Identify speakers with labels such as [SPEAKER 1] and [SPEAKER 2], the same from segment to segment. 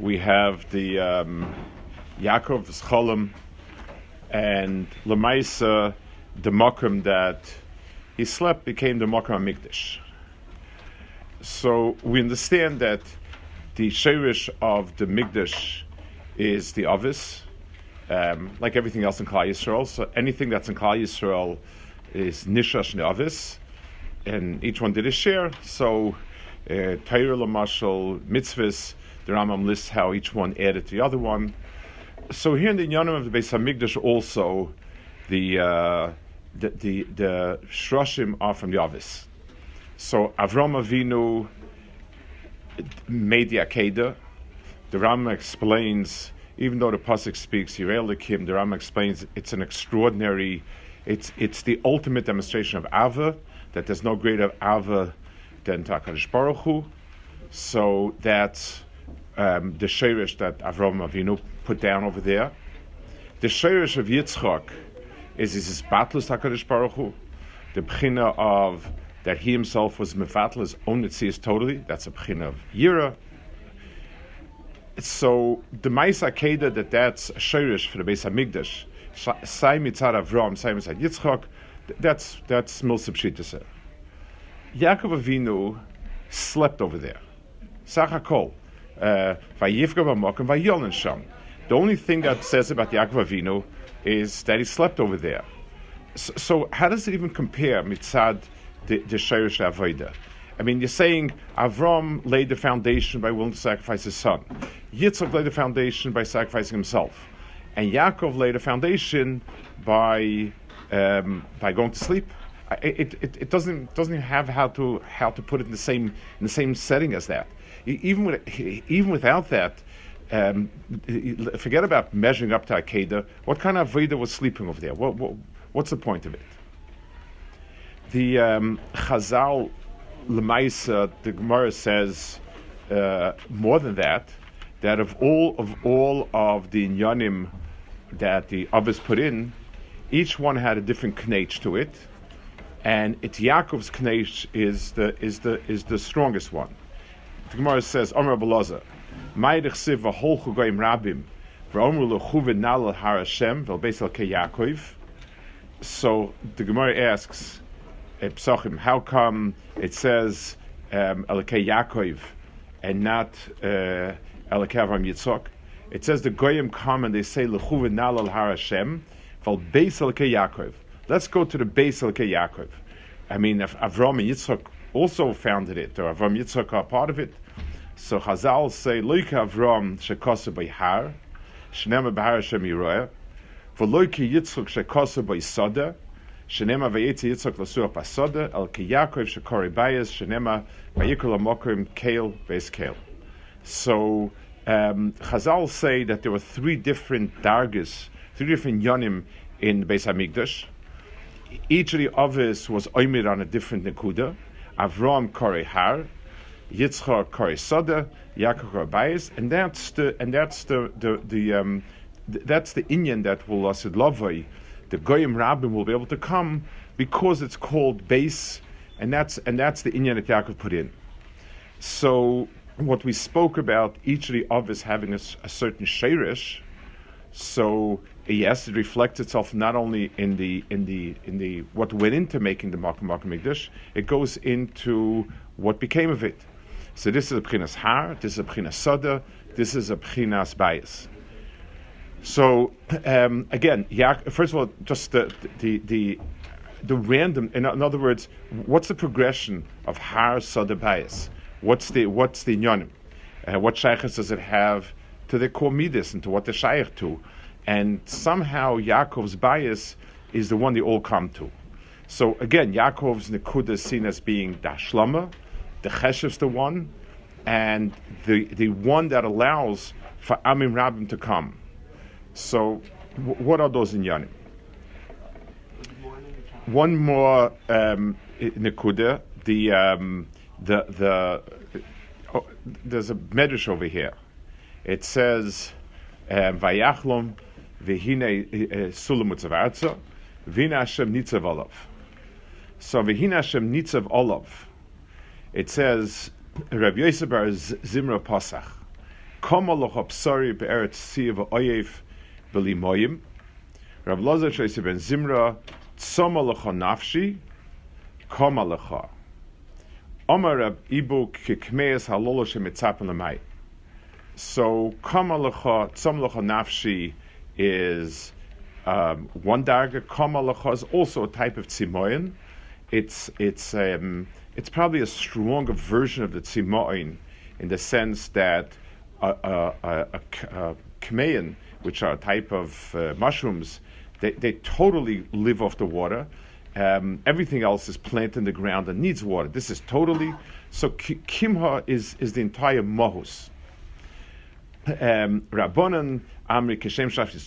[SPEAKER 1] we have the um, Yaakov's Cholim and Lemaisa, the Mokum that he slept became the Mokum Mikdash. So we understand that the Sherish of the Mikdash is the Avis, um, like everything else in Klal Yisrael. So anything that's in Klal Yisrael is Nishash Ne'avis, and each one did his share. So uh, Torah Lamashal, Mitzvahs, the Rambam lists how each one added to the other one. So here in the Yonim of the Beis Hamikdash also, the uh, the the, the Shroshim are from the Avis. So Avram Avinu made the Akedah. The Rambam explains, even though the pasuk speaks Yirelikim, the Rambam explains it's an extraordinary, it's it's the ultimate demonstration of Ava, that there's no greater Ava than Takarish Baruch Hu. So that's um, the Shirish that Avram Avinu put down over there. The Shirish of Yitzchak is his Batlus Takarish Baruch Hu, the Bchina of that he himself was Mefatl, his own Netzias totally. That's a Bchina of Yira. So the Maisa Akeda that that's a Shirish for the Beis Hamikdash, Sai Mitzad Avram, Sai Mitzad Yitzchak, that's that's Milsib Shittaseh. Yaakov Avinu slept over there. Sachakol. Sham. The only thing that says about Yaakov Avinu is that he slept over there. So, so how does it even compare mitzad the, Shirish Avodah? I mean, you're saying Avram laid the foundation by willing to sacrifice his son. Yitzchak laid the foundation by sacrificing himself. And Yaakov laid the foundation by, um, by going to sleep it, it, it doesn't doesn't have how to how to put it in the same in the same setting as that. Even with even without that, um, forget about measuring up to Akedah. What kind of Veda was sleeping over there? What, what, what's the point of it? The um, Chazal Lemaisa, the Gemara says uh, more than that. That of all of all of the inyanim that the others put in, each one had a different knech to it and it's Yaakov's knesh is the is the is the strongest one. The Gemara says, "Omer Belaza, Ma'idich siv v'holchu goyim rabim, v'omer lechuven nal har Hashem v'elbesel ke Yaakov." So the Gemara asks, Psachim, how come it says um, Yaakov and not uh, Avram Yitzchak? It says the goyim come and they say lechuven nal har Hashem v'elbesel ke Yaakov. Let's go to the base of Yaakov. I mean, Avram and Yitzchak also founded it, or Avram Yitzchak are part of it. So Chazal say, Loika Avram shekosa by Har, Shnema Bahar Hashem Yiroeh, for Loika Yitzchak shekosa by Soda, Shnema Vayetzi Yitzchak Lasur Pasoda, El Ki Yaakov shekori bayas, Shnema Vayikol Amokim Kale Beis Kale. So um, Chazal say that there were three different dargas, three different yonim in Beis Hamikdash each of the others was oimid on a different nekuda. Avram kore har, Yitzchak kore soda, Yaakov kore bayis, and that's the and that's the the, the um, th- that's the Indian that will asid lavoi. The goyim rabbim will be able to come because it's called base, and that's and that's the Indian that Yaakov put in. So what we spoke about, each of the others having a, a certain shirish, so yes, it reflects itself not only in the in the in the what went into making the Makom Makom Mikdash, it goes into what became of it. So this is a Pchinas Har, this is a Pchinas Soda, this is a Pchinas Bias. So um, again, first of all, just the the the, the random. In, in, other words, what's the progression of Har Soda Bias? What's the what's the Nyonim? Uh, what shaykhs does it have to the core midas and to what they're shaykh to? And somehow Yaakov's bias is the one they all come to. So again, Yaakov's Nekuda is seen as being the Hashlama, the Cheshiv's the one, and the the one that allows for Amim Rabbim to come. So, w- what are those inyanim? One more um. The um, the the oh, there's a medrash over here. It says um, vayachlom uh, sulam utzavarza v'hine Hashem nitzav olav. So v'hine Hashem nitzav olav. It says Rabbi Yosef bar Zimra Pasach. Kama loch psari be'eretz siyav oyev b'limoyim. Rabbi Lazar Shosef ben Zimra tzoma lecha nafshi kama lecha. Omar Rab Ibu kikmeis halolo shemitzapen. So kama lecha lecha nafshi is um, one darga. Kama lecha is also a type of tzimoyin. It's it's um, it's probably a stronger version of the tzimoyin in the sense that a, a, a, a, which are a type of uh, mushrooms, they, they totally live off the water. Um, everything else is planted in the ground and needs water. This is totally so. Kimha is is the entire mohus. Um, Rabbanan Amri Keshem Sheish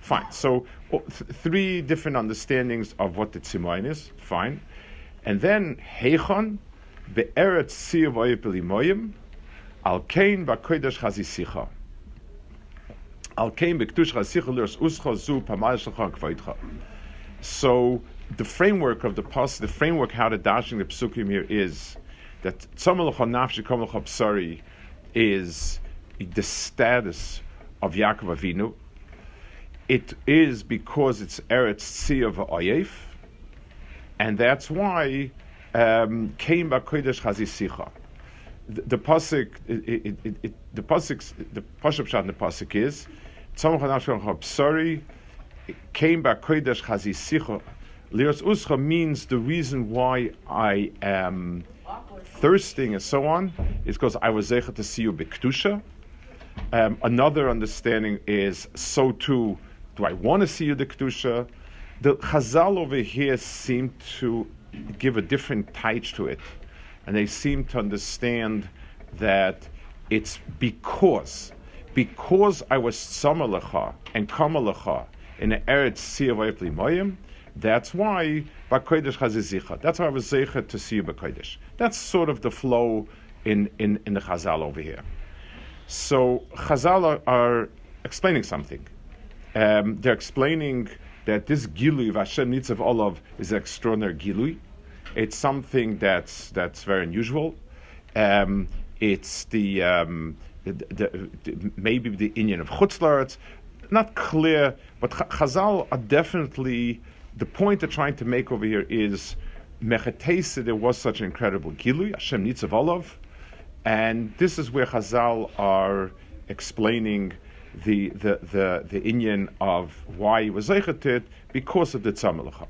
[SPEAKER 1] Fine. So th- three different understandings of what the tzimoyin is. Fine. And then Heichon be'eretz siyav oyipelimoyim al kein ba'kodesh chazisicha. Al kein b'ktush chazisicha uscha zu pamal shalcha kvaitcha. So the framework of the pas, the framework how to dashing the psukim here is that tzamalocha nafshi kamalocha psari is the status of Yaakov Avinu. It is because it's Eretz Tziyav Oyef, and that's why um, came Kodesh Chazisicha. The, the pasuk, the pasuk, the pasuk shot in the pasuk is Tzamach Hanashon Psari came by Kodesh Chazisicha. Liros Uscha means the reason why I am thirsting and so on is because I was zeichet to see you bektusha. Um, another understanding is so too. Do I want to see you the kedusha? The Chazal over here seem to give a different touch to it, and they seem to understand that it's because because I was tzamalecha and kamalecha in the eretz siyavayv moyim. That's why Bakodesh Chazizicha. That's why I was Zeicha to see you Bakodesh. That's sort of the flow in, in, in the Chazal over here. So Chazal are, are explaining something. Um, they're explaining that this Gilui of Hashem Nitzav Olav is an extraordinary Gilui. It's something that's that's very unusual. Um, it's the, um, the, the, the, maybe the Indian of Chutzlar. not clear, but Chazal are definitely the point they're trying to make over here is Mechatesa, there was such an incredible Gilui, Hashem Nitzav Olav, and this is where Chazal are explaining the the the, the Inyan of why he was Zeichetit because of the Tzamelacha.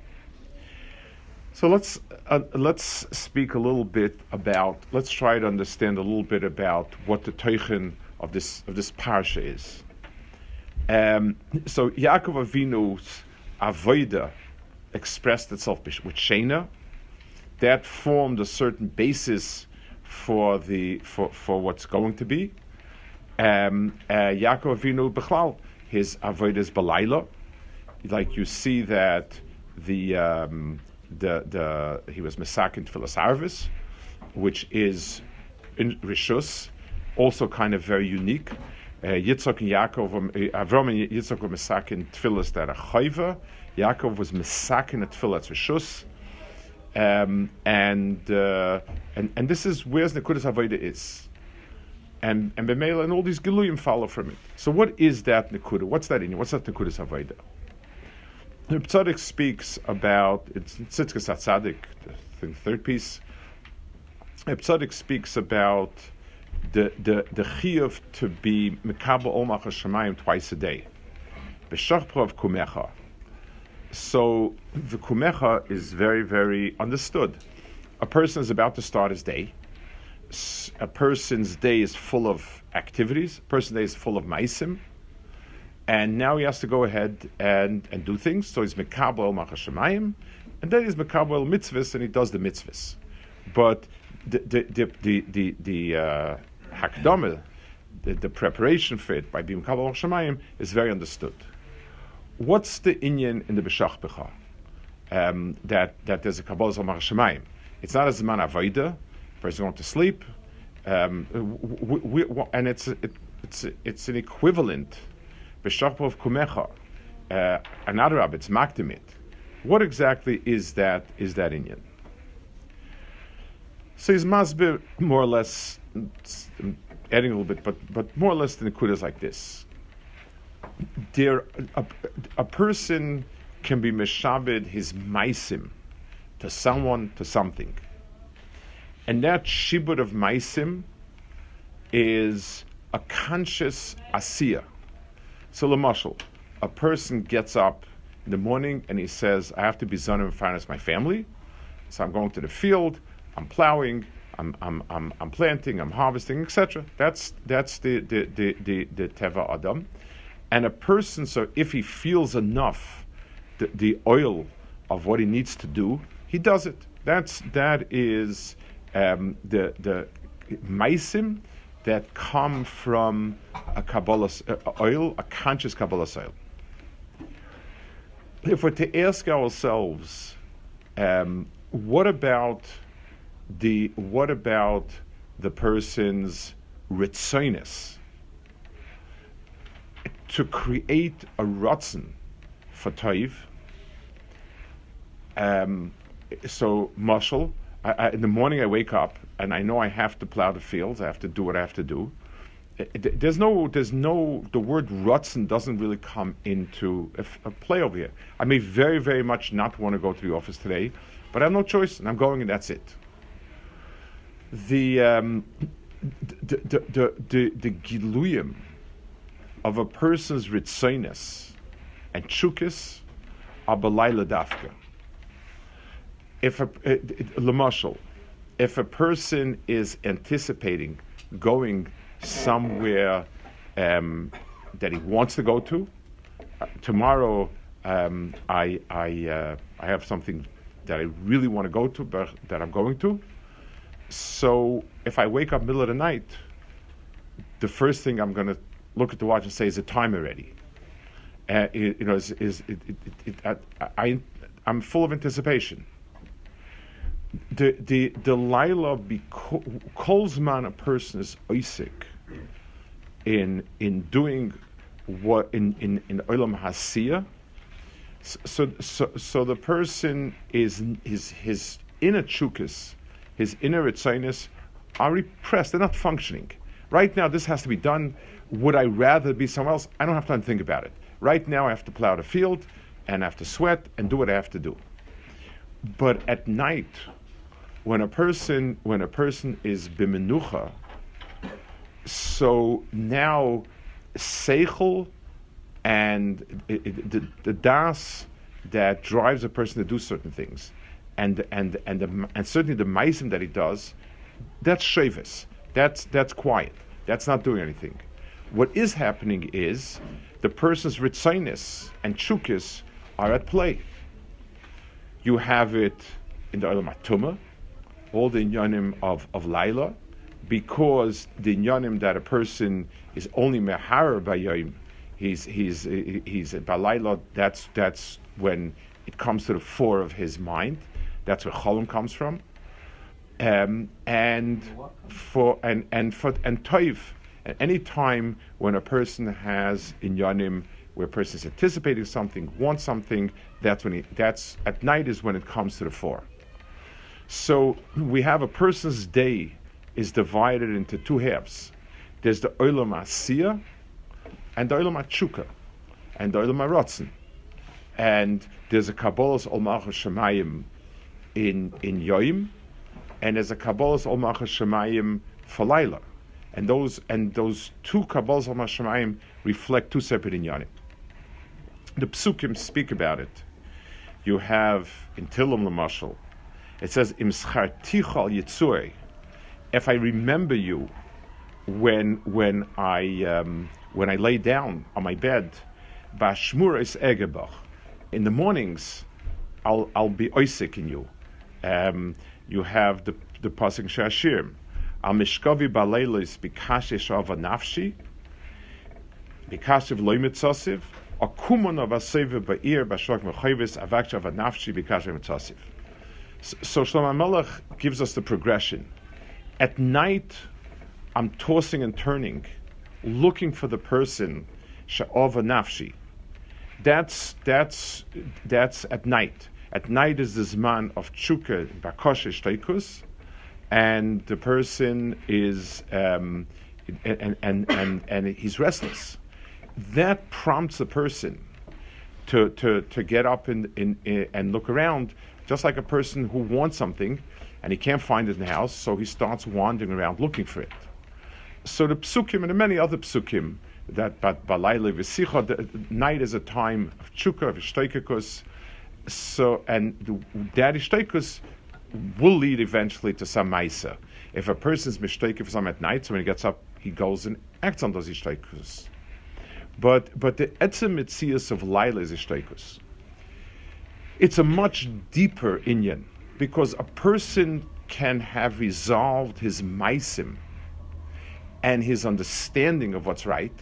[SPEAKER 1] So let's uh, let's speak a little bit about. Let's try to understand a little bit about what the teichen of this of this parsha is. Um, so Yaakov Avinu's avoda expressed itself with Shena. That formed a certain basis for the for, for what's going to be. Um, uh, Yaakov Avinu Bechlal, his avodah is Balayla. Like you see that the um, the the he was Mesakin Tfilas which is in Rishus, also kind of very unique. Uh, Yitzchak and Yaakov, um, Avram and Yitzchak were Mesakin Tfilas that are Chayva. Yaakov was Mesakin at Tfilas Rishus. Um, and, uh, and and this is where Nekudas Avodah is, and and Bemela and all these Giluyim follow from it. So what is that Nekuda? What's that in? What's that Nekudas Avodah? The Tzadik speaks about it's Tzidkas HaTzadik, the third piece. The Tzadik speaks about the the the chiyuv to be mekabel olmach shemayim twice a day, b'shachprav kumecha so the kumecha is very, very understood. A person is about to start his day. A person's day is full of activities. A person's day is full of maisim. And now he has to go ahead and, and do things. So he's mekabel machashemayim, and then he's mekabel mitzvahs, and he does the mitzvahs. But the the the the, the, uh, the, the preparation for it by being Kabbalah Shemayim is very understood. What's the Inyan in the B'Shach B'cha? Um, that, that there's a Kabbalah Shemayim. It's not a Zman Avoida, person going to sleep, um, we, we, and it's, it, it's, it's an equivalent, B'Shach of Kumecha, uh, another Rab, it's Makdimit. What exactly is that, is that Inyan? So his masbir more or less adding a little bit, but but more or less the Nakuda is like this. There, a, a person can be meshabed his maisim to someone to something, and that shibud of maisim is a conscious asiya. So, lamashal, a person gets up in the morning and he says, "I have to be zonim front of my family, so I'm going to the field." I'm plowing, I'm, I'm, I'm, I'm planting, I'm harvesting, etc. That's, that's the, the, the, the, the Teva Adam. And a person, so if he feels enough, the, the oil of what he needs to do, he does it. That's, that is um, the, the maisim that come from a Kabbalah uh, oil, a conscious Kabbalah oil. If we're to ask ourselves, um, what about the what about the person's ritzinus to create a rotzen for toiv. Um, so I, in the morning, I wake up and I know I have to plow the fields. I have to do what I have to do. It, there's no, there's no. The word rotzen doesn't really come into a, a play over here. I may very, very much not want to go to the office today, but I have no choice, and I'm going, and that's it the um, the, the, the, the, the giluyim of a person's ritzinus and chukis are belayla dafka. If a lemashal, if a person is anticipating going somewhere um, that he wants to go to, uh, tomorrow um, I I uh, I have something that I really want to go to, but that I'm going to. So if I wake up middle of the night, the first thing I'm going to look at the watch and say, "Is it time already?" Uh, it, you know, it, it, I, I, I'm full of anticipation. The the the lila man a person is Isaac in in doing what in in in olam hasiya. So so so the person is his his inner chukas his inner ritzinus are repressed. They're not functioning. Right now, this has to be done. Would I rather be somewhere else? I don't have time to think about it. Right now, I have to plow the field and I have to sweat and do what I have to do. But at night, when a person when a person is bimenucha, so now seichel and it, it, the, the das that drives a person to do certain things and and and the, and certainly the meisim that he does, that's shavis. That's that's quiet. That's not doing anything. What is happening is the person's ritzinus and chukis are at play. You have it in the Olam Atuma, all the inyanim of, of Laila, because the inyanim that a person is only mehar bayayim, he's he's he's by Laila. That's that's when it comes to the fore of his mind. That's where cholim comes from. Um, and for and and for and toiv. At any time when a person has in yanim, where a person is anticipating something, wants something, that's when he. That's at night is when it comes to the fore. So we have a person's day is divided into two halves. There's the olam asiya and the olam achuka and the olam arotzen. And there's a Kabbalah's Olmach Shemayim in in Yoim, and there's a Kabbalah's Olmach Shemayim for Laila. And those and those two Kabbalah's Olmach Shemayim reflect two separate inyanim. The psukim speak about it. You have in Tilim Lamashal, it says Im Tichal Yitzui. If I remember you when when I um, when I lay down on my bed, Bashmur is Egebach. In the mornings, I'll I'll be oisik in you. Um, you have the the pasuk Shashir. Al mishkavi baleilis bikashish of a nafshi, bikashiv loimitzosiv, a kuman of a seve ba'ir bashok mechoivis avaksha of a nafshi bikashiv mitzosiv. So Shlomo Melech gives us the progression. At night, I'm tossing and turning, looking for the person sha'ov nafshi. That's that's that's at night. At night is the zman of tshuka bakoshe shteikus, and the person is um, and, and and and he's restless. That prompts the person to to to get up and in, and look around, just like a person who wants something and he can't find it in the house, so he starts wandering around looking for it. So the psukim and the many other psukim that but balayla v'sicha, the night is a time of chukka, of. So and the, that shteikus will lead eventually to some maisa. If a person's mistaken for some at night, so when he gets up, he goes and acts on those shteikus. But but the etzem of Laila is shteikus. It's a much deeper inyan because a person can have resolved his maisim and his understanding of what's right.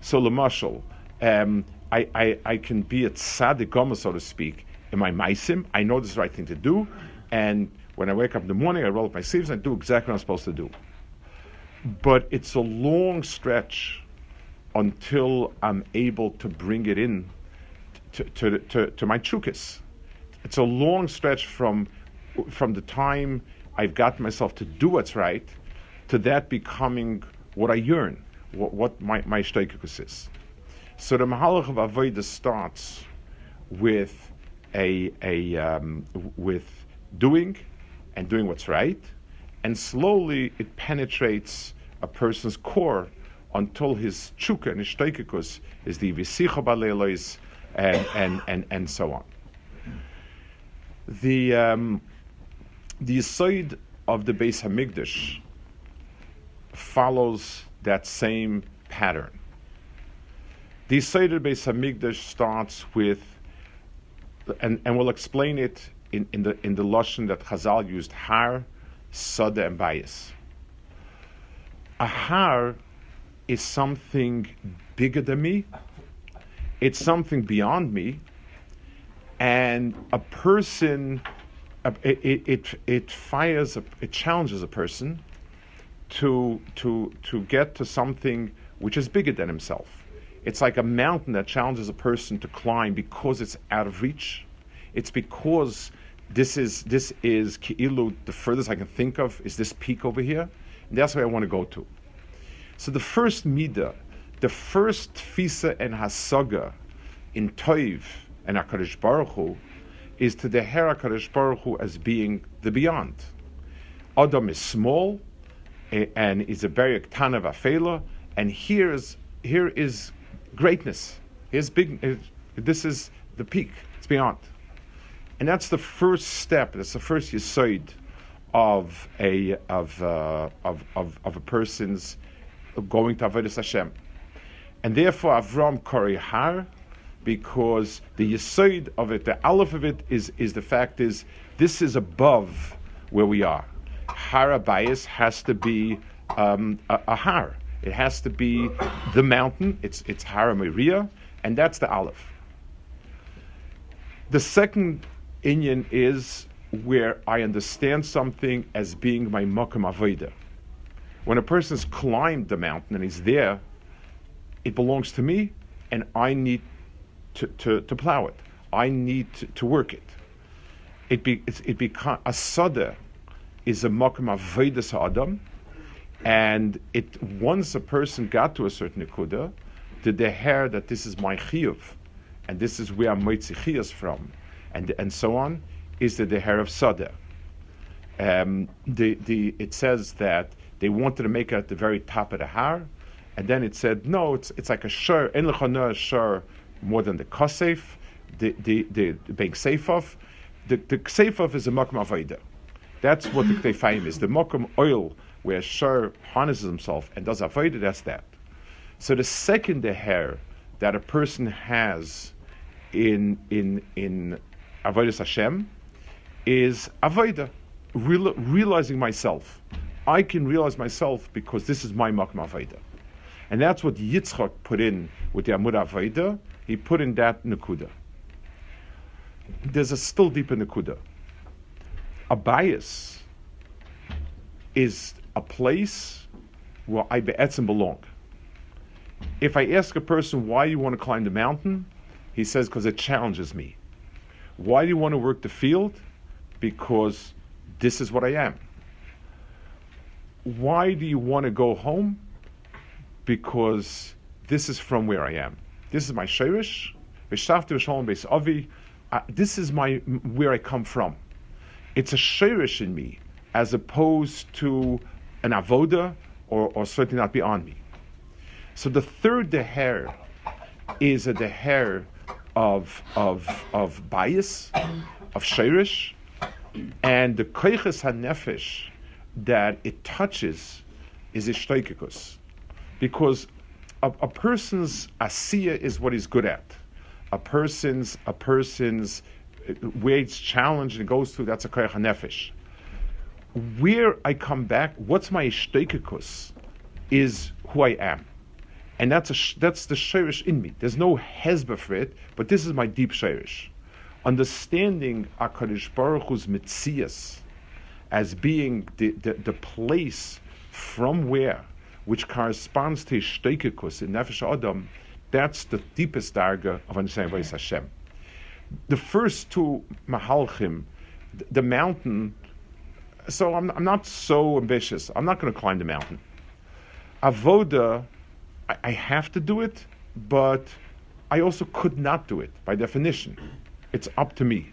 [SPEAKER 1] So, Lamashal, um, I, I, I can be at Sadik so to speak, in my maisim. I know this is the right thing to do. And when I wake up in the morning, I roll up my sleeves and I do exactly what I'm supposed to do. But it's a long stretch until I'm able to bring it in to, to, to, to my chukis. It's a long stretch from, from the time I've got myself to do what's right to that becoming what I yearn, what, what my, my is. So the Mahalach of Avodah starts with a, a um, with doing and doing what's right, and slowly it penetrates a person's core until his chukka and his is the visicha balelois and, and, and, and so on. The um, the side of the Beis Hamikdash follows that same pattern. The Seder Beis Hamikdash starts with, and, and we'll explain it in, in the in the lashon that Chazal used, har, sada, and bias. A har is something bigger than me. It's something beyond me, and a person, it it it, fires, it challenges a person to to to get to something which is bigger than himself. It's like a mountain that challenges a person to climb because it's out of reach. It's because this is this is ki'ilu, the furthest I can think of is this peak over here, and that's where I want to go to. So the first midah, the first fisa and hasaga in Toiv and Hakadosh Baruch is to the Her Hakadosh Baruch as being the beyond. Adam is small, and is a very of afela, and here is here is greatness. Here's big. Uh, this is the peak. It's beyond, and that's the first step. That's the first yisoid of a of, uh, of of of a person's going to avodas Hashem, and therefore Avram Kori Har, because the yisoid of it, the aleph of it is is the fact is this is above where we are. Harabayas has to be um, a, a, har. It has to be the mountain. It's it's Haramaria, and that's the aleph. The second inyan is where I understand something as being my makam avodah. When a person's climbed the mountain and he's there, it belongs to me, and I need to, to, to plow it. I need to, to work it. It be it becomes a sada is a makom avodas adam, and it once a person got to a certain nekuda, did they hear that this is my chiyuv, and this is where I'm chiyas from, and and so on, is the hair of sada. Um, the the it says that they wanted to make it at the very top of the har, and then it said no, it's it's like a shur en lechana shur more than the kosef, the the the, the being seifov. The the seifov is a makom avodah. That's what the Ktefayim is. The Mokum oil, where Shar harnesses himself and does Avodah, that's that. So the second hair that a person has in in in Avodah Hashem is Avodah, real, realizing myself. I can realize myself because this is my Makam Aveda. And that's what Yitzchak put in with the Amud Aveda. He put in that Nakuda. There's a still deeper Nakuda. A bias is a place where I be'etzim belong. If I ask a person why you want to climb the mountain, he says because it challenges me. Why do you want to work the field? Because this is what I am. Why do you want to go home? Because this is from where I am. This is my shirish. Uh, this is my where I come from. It's a shirish in me, as opposed to an avoda or, or certainly not beyond me. So the third deher is a deher of of of bias, of shirish, and the koiches hanefesh that it touches is ishtoikikus, because a, a, person's asiya is what he's good at. A person's a person's uh, where it's challenged and goes through that's a koich hanefesh. Where I come back, what's my ishtoikikus, is who I am. And that's, a, that's the shirish in me. There's no hezba for it, but this is my deep shirish. Understanding HaKadosh Baruch Hu's mitzias as being the, the, the, place from where, which corresponds to Shteikikus in Nefesh Adam, that's the deepest darga of understanding Vayis Hashem. The first two Mahalchim, the, the mountain, so I'm, I'm not so ambitious. I'm not going to climb the mountain. Avoda I, I have to do it, but I also could not do it by definition. It's up to me.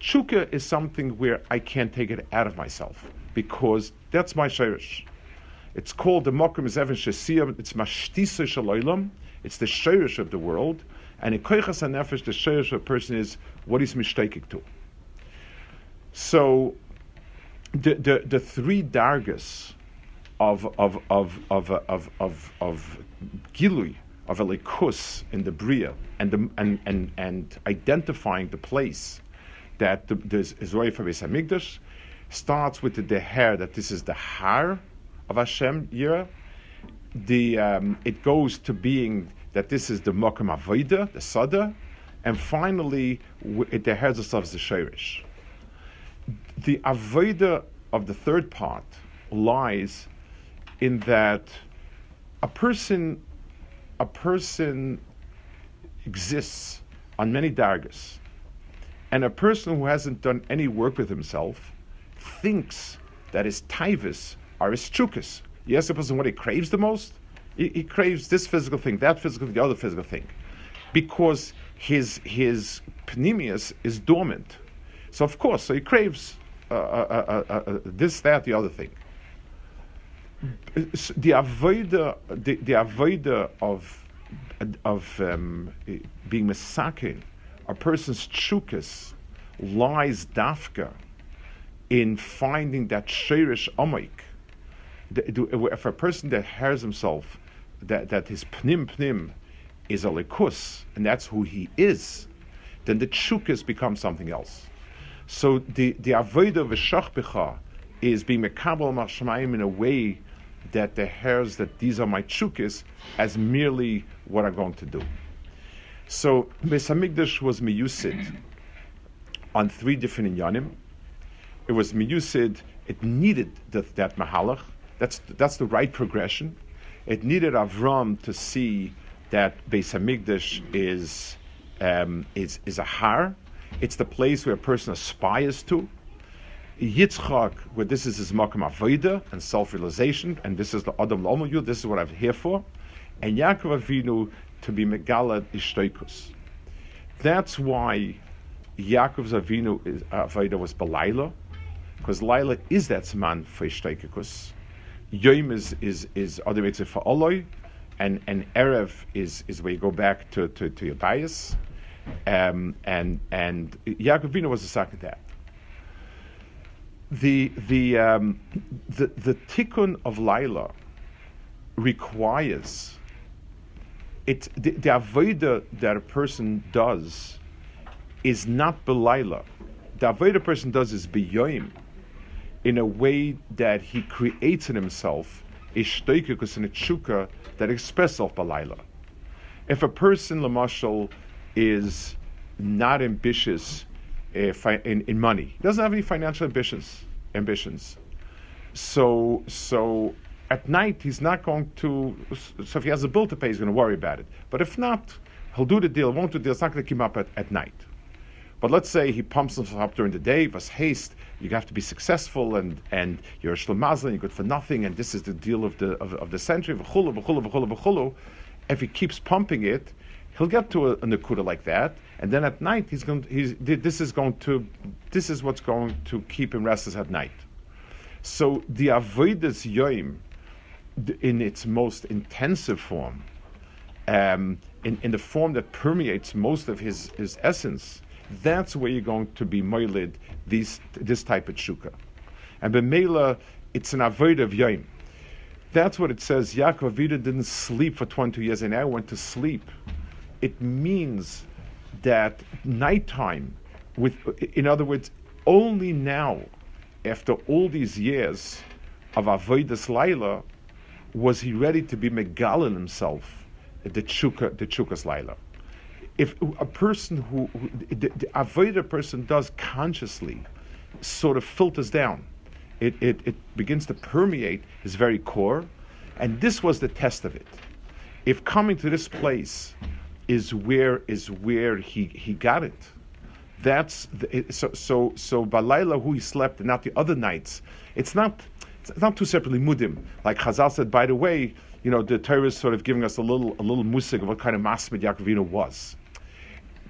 [SPEAKER 1] Chuka is something where I can't take it out of myself because that's my shirish. It's called the Mokum Zeven Shesiyah. It's Mashtisa Shaloilam. It's the shirish of the world. And in Koichas HaNefesh, the shirish of a person is what he's mistaking to. So the, the, the three dargas of of of of of of, of gilui of a likus in the bria and the, and and and identifying the place that the, Israel for Hamikdash starts with the deher that this is the har of Hashem Yira. The um, it goes to being that this is the Mokum Avoida, the Sada, and finally it deheres itself as the Sherish. The Avoida of the third part lies in that a person a person exists on many dargas, and a person who hasn't done any work with himself thinks that his taivas are his chukas. You a person what he craves the most, he, he, craves this physical thing, that physical thing, the other physical thing, because his his pneumius is dormant. So of course, so he craves uh, uh, uh, uh, uh this, that, the other thing the avoider, the, the of of um, being misakin, a person's chukas lies dafka in finding that shirish omoik. If a person that hears himself that, that his pnim pnim is a likus, and that's who he is, then the chukas become something else. So the the avodah of is being mekabel mashmayim in a way that the hairs that these are my chukis as merely what I'm going to do. So Beis Hamikdash was miyusid on three different inyanim. It was miyusid. It needed the, that mahalach. That's that's the right progression. It needed Avram to see that Beis Hamikdash is um, is is a har. It's the place where a person aspires to. Yitzchak, where this is his makam avoida and self-realization, and this is the Adam Lomoyu, this is what I'm here for, and Yaakov Avinu to be Megalad Ishtoikus. That's why Yaakov's Avinu is, uh, was Belaila, because Laila is that man for Ishtoikus. Yom is is is ways for Oloi, and and Erev is is where you go back to to, to your bias, um, and and Yaakov Avinu was the second that the the um, the the tikkun of Laila requires it the, the avodah that a person does is not belaila. The avodah a person does is biyoim. in a way that he creates in himself a shtoikikus and a that expresses of balayla. If a person, lamashal, is not ambitious uh, fi- in, in money, he doesn't have any financial ambitions, ambitions. So, so at night he's not going to. So if he has a bill to pay, he's going to worry about it. But if not, he'll do the deal. Won't do the deal. It's not going to keep him up at, at night. But let's say he pumps himself up during the day, was haste, you have to be successful, and, and you're a shlemazla, you're good for nothing, and this is the deal of the, of, of the century, v'chulu, v'chulu, v'chulu, v'chulu. If he keeps pumping it, he'll get to a, a nakuda like that, and then at night he's going. To, he's, this is going to. This is what's going to keep him restless at night. So the avodas yoim, in its most intensive form, um, in, in the form that permeates most of his, his essence, that's where you're going to be moilid these this type of shuka. And b'meila, it's an avoid of yoim. That's what it says. Yaakov Avida didn't sleep for 22 years and now went to sleep. It means that nighttime, with, in other words, only now, after all these years of avodas laila, was he ready to be megalin himself, the chuka, the chukas laila. If a person who, who the, the avodah person does consciously, sort of filters down, it, it, it begins to permeate his very core, and this was the test of it. If coming to this place is where is where he, he got it. That's the, so so so Balayla who he slept and not the other nights. It's not it's not two separately mudim. Like Chazal said, by the way, you know the Torah is sort of giving us a little a little musig of what kind of masmid Yaakovina was.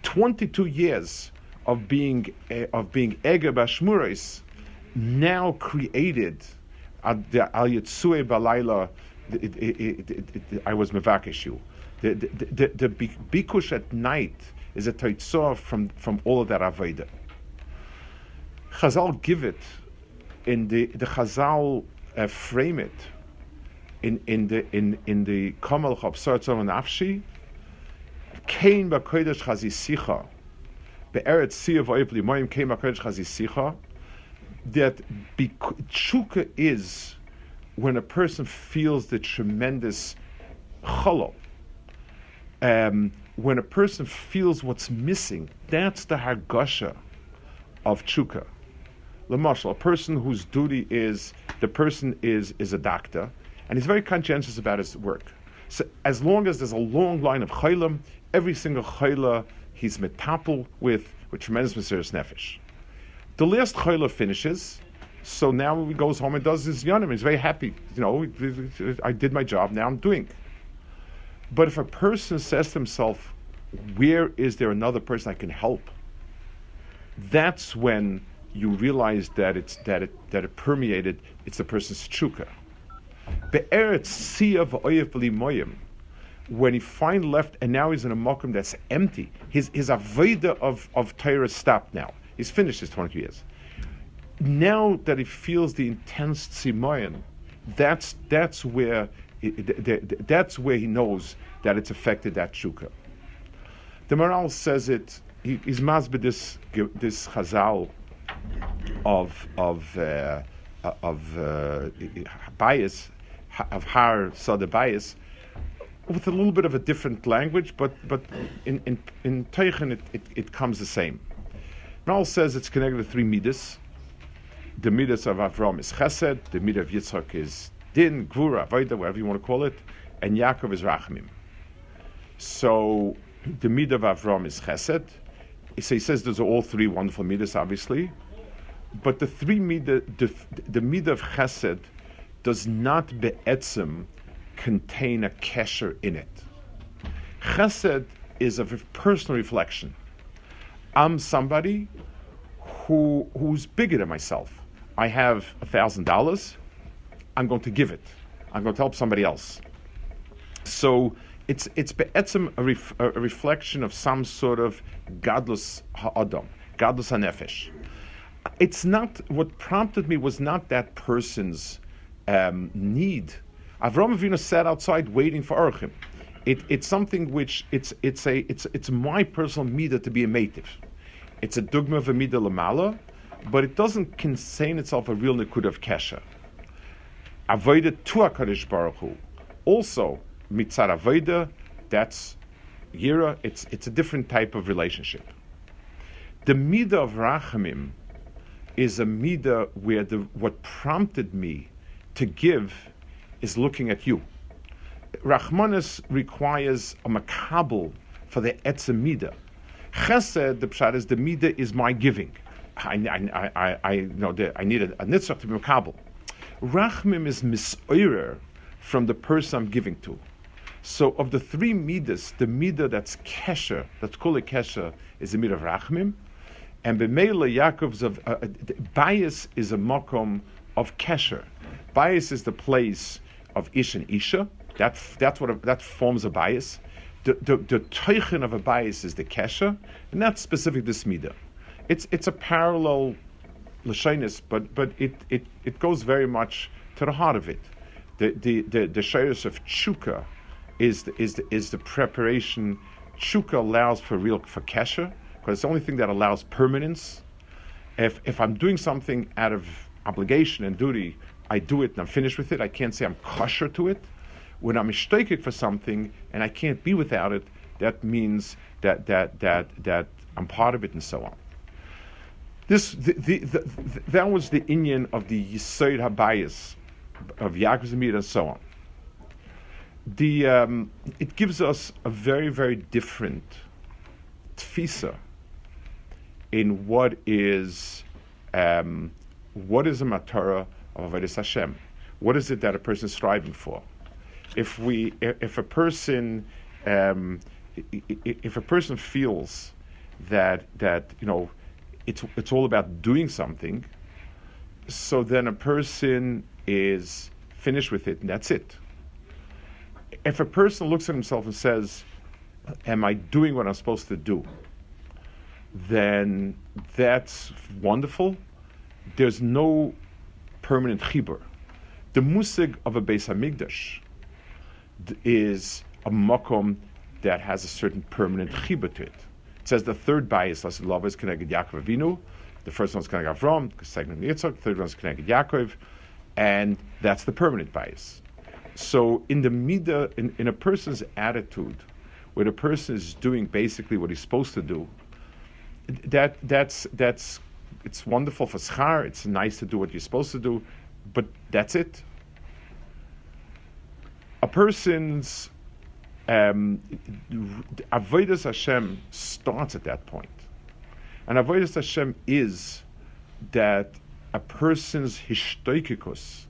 [SPEAKER 1] Twenty two years of being uh, of being Eger Bashmuris now created at the Al Yitzue Balayla. I was mevakish you the, the, the, the bikush at night is a taitzor from, from all of that Aveda. Chazal give it, in the, the Chazal uh, frame it in, in the in, in the Kamal Chapsar and Afshi, Kain Bakodesh Chazisicha, Be'eret Siyav Oipli Moim Kain Bakodesh Chazisicha, that tshuka is when a person feels the tremendous cholol, um, when a person feels what's missing, that's the hargasha of chuka. Lamashal, a person whose duty is the person is is a doctor, and he's very conscientious about his work. So as long as there's a long line of chaylam, every single chayla he's metapel with with tremendous mysterious nefesh. The last chayla finishes, so now he goes home and does his yanim. He's very happy. You know, I did my job. Now I'm doing. But if a person says to himself, where is there another person I can help? That's when you realize that it's that it that it permeated. It's the person's moyim. When he finally left, and now he's in a mokum that's empty. His his avoda of of Torah stopped. Now he's finished his 22 years. Now that he feels the intense tzimoyin, that's that's where that's where he knows that it's affected that shuka. The Maharal says it. He, he's masbid this this chazal of of uh, of uh, bias of har sada bias with a little bit of a different language, but but in in in Teichen it, it, it comes the same. Maharal says it's connected to three midas. The midas of Avram is Chesed, the midah of Yitzchak is Din, Gvura, Avodah, whatever you want to call it, and Yaakov is Rachmim. So the midah of Avram is Chesed. So he says those are all three wonderful midas, obviously, but the three midah, the, the midah of Chesed does not be'etzim contain a kesher in it. Chesed is a personal reflection. I'm somebody who who's bigger than myself. I have a thousand dollars. I'm going to give it. I'm going to help somebody else. So it's it's a, ref, a, reflection of some sort of godless ha'adam, godless hanefesh. It's not what prompted me was not that person's um, need. Avram Avinu sat outside waiting for Archim. It, it's something which it's it's a it's it's my personal midah to be a native. It's a dogma of a midah lamala, but it doesn't contain itself a real nikud of kesha. Avoida to HaKadosh Baruch Hu. Also, mitzar avoida, that's yira, it's, it's a different type of relationship. The midah of rachamim is a midah where the, what prompted me to give is looking at you. Rachmanis requires a makabel for the etzem midah. Chesed, the pshat is the midah is my giving. I, I, I, I, you know, the, I need a, a nitzrach to be makabel. Rachmim is misoirer from the person I'm giving to. So of the three midas, the midah that's kesher, that's a kesher, is the midah of Rachmim. And B'meila Yaakov's of, uh, uh bias is a makom of kesher. Bias is the place of ish and isha. That, that's what a, that forms a bias. The, the, the teichen of a bias is the kesher, and that's specific to Smida. It's, it's a parallel lashonis, but, but it, it, it goes very much to the heart of it. The, the, the, the shayos of chuka is the, is, the, is the preparation. Chuka allows for real for kesher, because it's the only thing that allows permanence. If, if I'm doing something out of obligation and duty, I do it and I'm finished with it. I can't say I'm kosher to it. When I'm mishtakik for something and I can't be without it, that means that that that that I'm part of it and so on. This the, the, the, that was the inyan of the Yisoid Habayis of Yaakov and so on. The um, it gives us a very very different tfisa in what is um, what is a matara of avodas Hashem. What is it that a person is striving for? If we, if a person, um, if a person feels that that you know, it's it's all about doing something, so then a person is finished with it and that's it. If a person looks at himself and says, "Am I doing what I'm supposed to do?" then that's wonderful. There's no permanent chibur. The musig of a Beis Hamikdash is a makom that has a certain permanent chibur to it. It says the third bias, Lassid Lava, is connected Yaakov Avinu. The first one's connected Avram, the second one Yitzchak, the third one's connected Yaakov, and that's the permanent bias. So in the midah, in, in a person's attitude, where the person is doing basically what he's supposed to do, that that's that's it's wonderful for schar. It's nice to do what you're supposed to do, but that's it. A person's um, avodas Hashem starts at that point. and avodas Hashem is that a person's histoikikus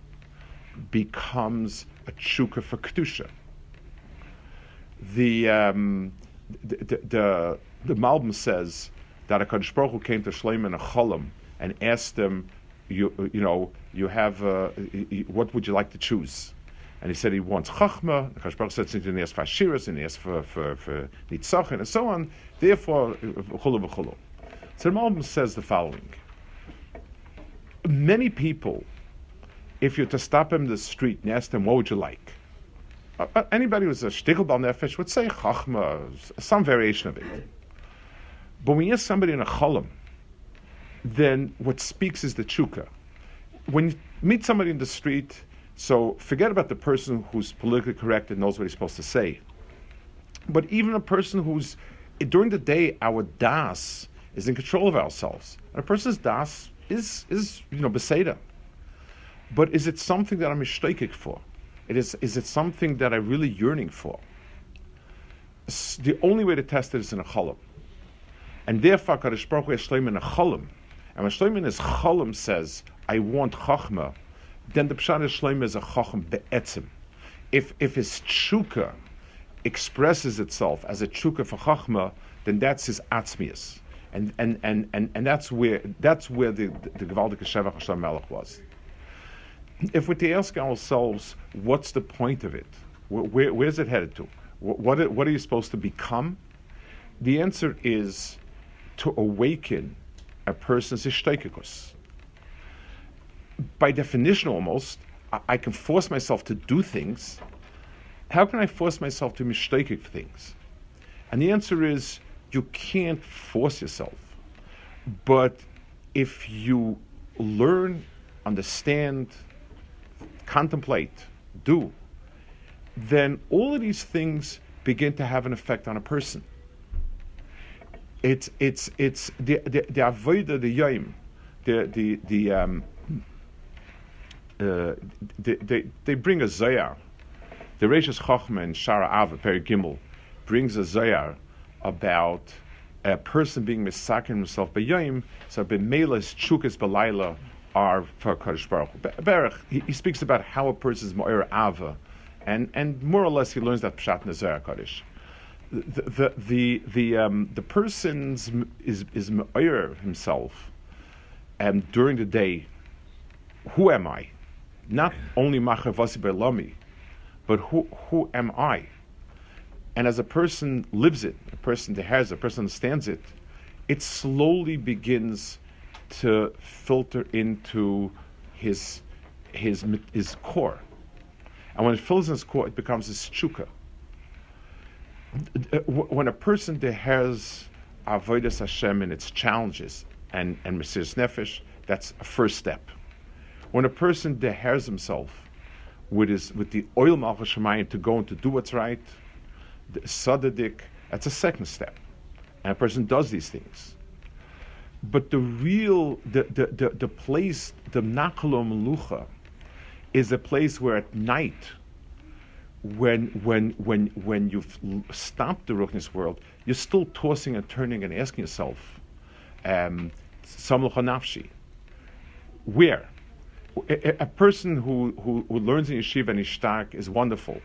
[SPEAKER 1] becomes a tshuka for kedusha. The, um, the the the, Malbim says that a Baruch Hu came to Shlomo a Cholam and asked him, you, you know, you have, uh, what would you like to choose? And he said he wants Chachma. Hu said, he asked for Ashiras, and he asked for, for, for Nitzachim, and so on. Therefore, Chulu v'chulu. So the Malbim says the following. Many people, if you're to stop him in the street and ask them, what would you like? Uh, anybody who's a shtickle bal nefesh would say chachma, some variation of it. But when you ask somebody in a cholam, then what speaks is the chuka. When you meet somebody in the street, so forget about the person who's politically correct and knows what he's supposed to say. But even a person who's during the day, our das is in control of ourselves. And a person's das is is you know beseda. But is it something that I'm mishtakik for? It is is it something that I'm really yearning for? The only way to test it is in a cholam. And therefore, Kadosh Baruch Hu in a cholim. And when Shloim is cholim says, I want chachma, then the pshat is Shloim is a chacham be'etzim. If, if his tshuka expresses itself as a tshuka for chachma, then that's his atzmius. And, and, and, and, and that's where, that's where the, the, the Shevach Hashem Melech was. If we're to ask ourselves, what's the point of it? Where, where, where's it headed to? What, what, are you supposed to become? The answer is to awaken a person's ishtaikakus. By definition, almost, I, I, can force myself to do things. How can I force myself to mistake things? And the answer is you can't force yourself. But if you learn, understand, contemplate, do, then all of these things begin to have an effect on a person. It's it's it's the the the the yom, the the the um, uh, they, they, bring a zayar. The Reishis Chochma in Shara Ava, Peri Gimel, brings a zayar about a person being misakin himself by yom, so b'melas chukas b'layla are for Kadosh Baruch Hu. He, he speaks about how a person is mo'er ava, and, and more or less he learns that pshat nezar Kaddish. The the the the, um, the person's is is mo'er himself, and during the day, who am I? Not only machavasi belami, but who who am I? And as a person lives it, a person that has, a person understands it, it slowly begins to filter into his his his core. And when it fills in his core, it becomes his chuka. Uh, when a person that has avodas Hashem and its challenges and and Mesiris Nefesh, that's a first step. When a person dehares himself with his with the oil malchus to go and to do what's right, the sadadik, that's a second step. And a person does these things. But the real, the, the, the, the place, the Nakalo Melucha, is a place where at night, when, when, when, when you've stopped the Ruchnis world, you're still tossing and turning and asking yourself, um, nafshi, where? A, a, person who, who, who learns in yeshiva and is is wonderful.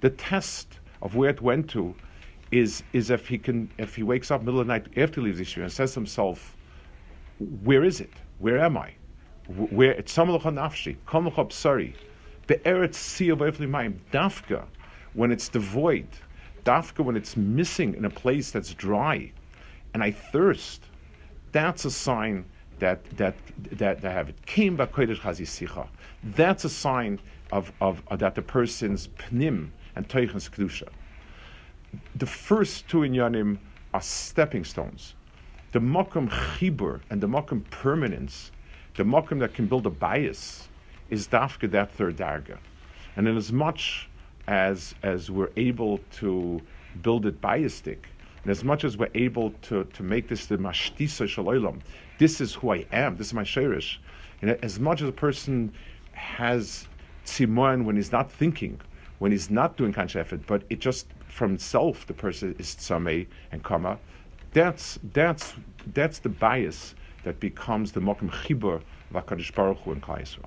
[SPEAKER 1] The test of where it went to is, is if he can if he wakes up middle of the night after he leaves yeshiva and says to himself, where is it? Where am I? Where it's nafshi, psari, be'eretz siyav mayim, dafka, when it's devoid, dafka when it's missing in a place that's dry, and I thirst, that's a sign that that that, I have it. Came chazisicha. That's a sign of, of, of that the person's pnim and teichens kedusha. The first two inyanim are stepping stones the mokum chibur and the mokum permanence, the mokum that can build a bias, is dafka that third darga. And in as much as as we're able to build it biastic, and as much as we're able to, to make this the mashtisa shaloilam, this is who I am, this is my shirish. And as much as a person has tzimon when he's not thinking, when he's not doing conscious effort, but it just from self the person is tzameh and kama, that's, that's, that's the bias that becomes the Mokim Chibur of Baruch Hu in Klal Yisrael.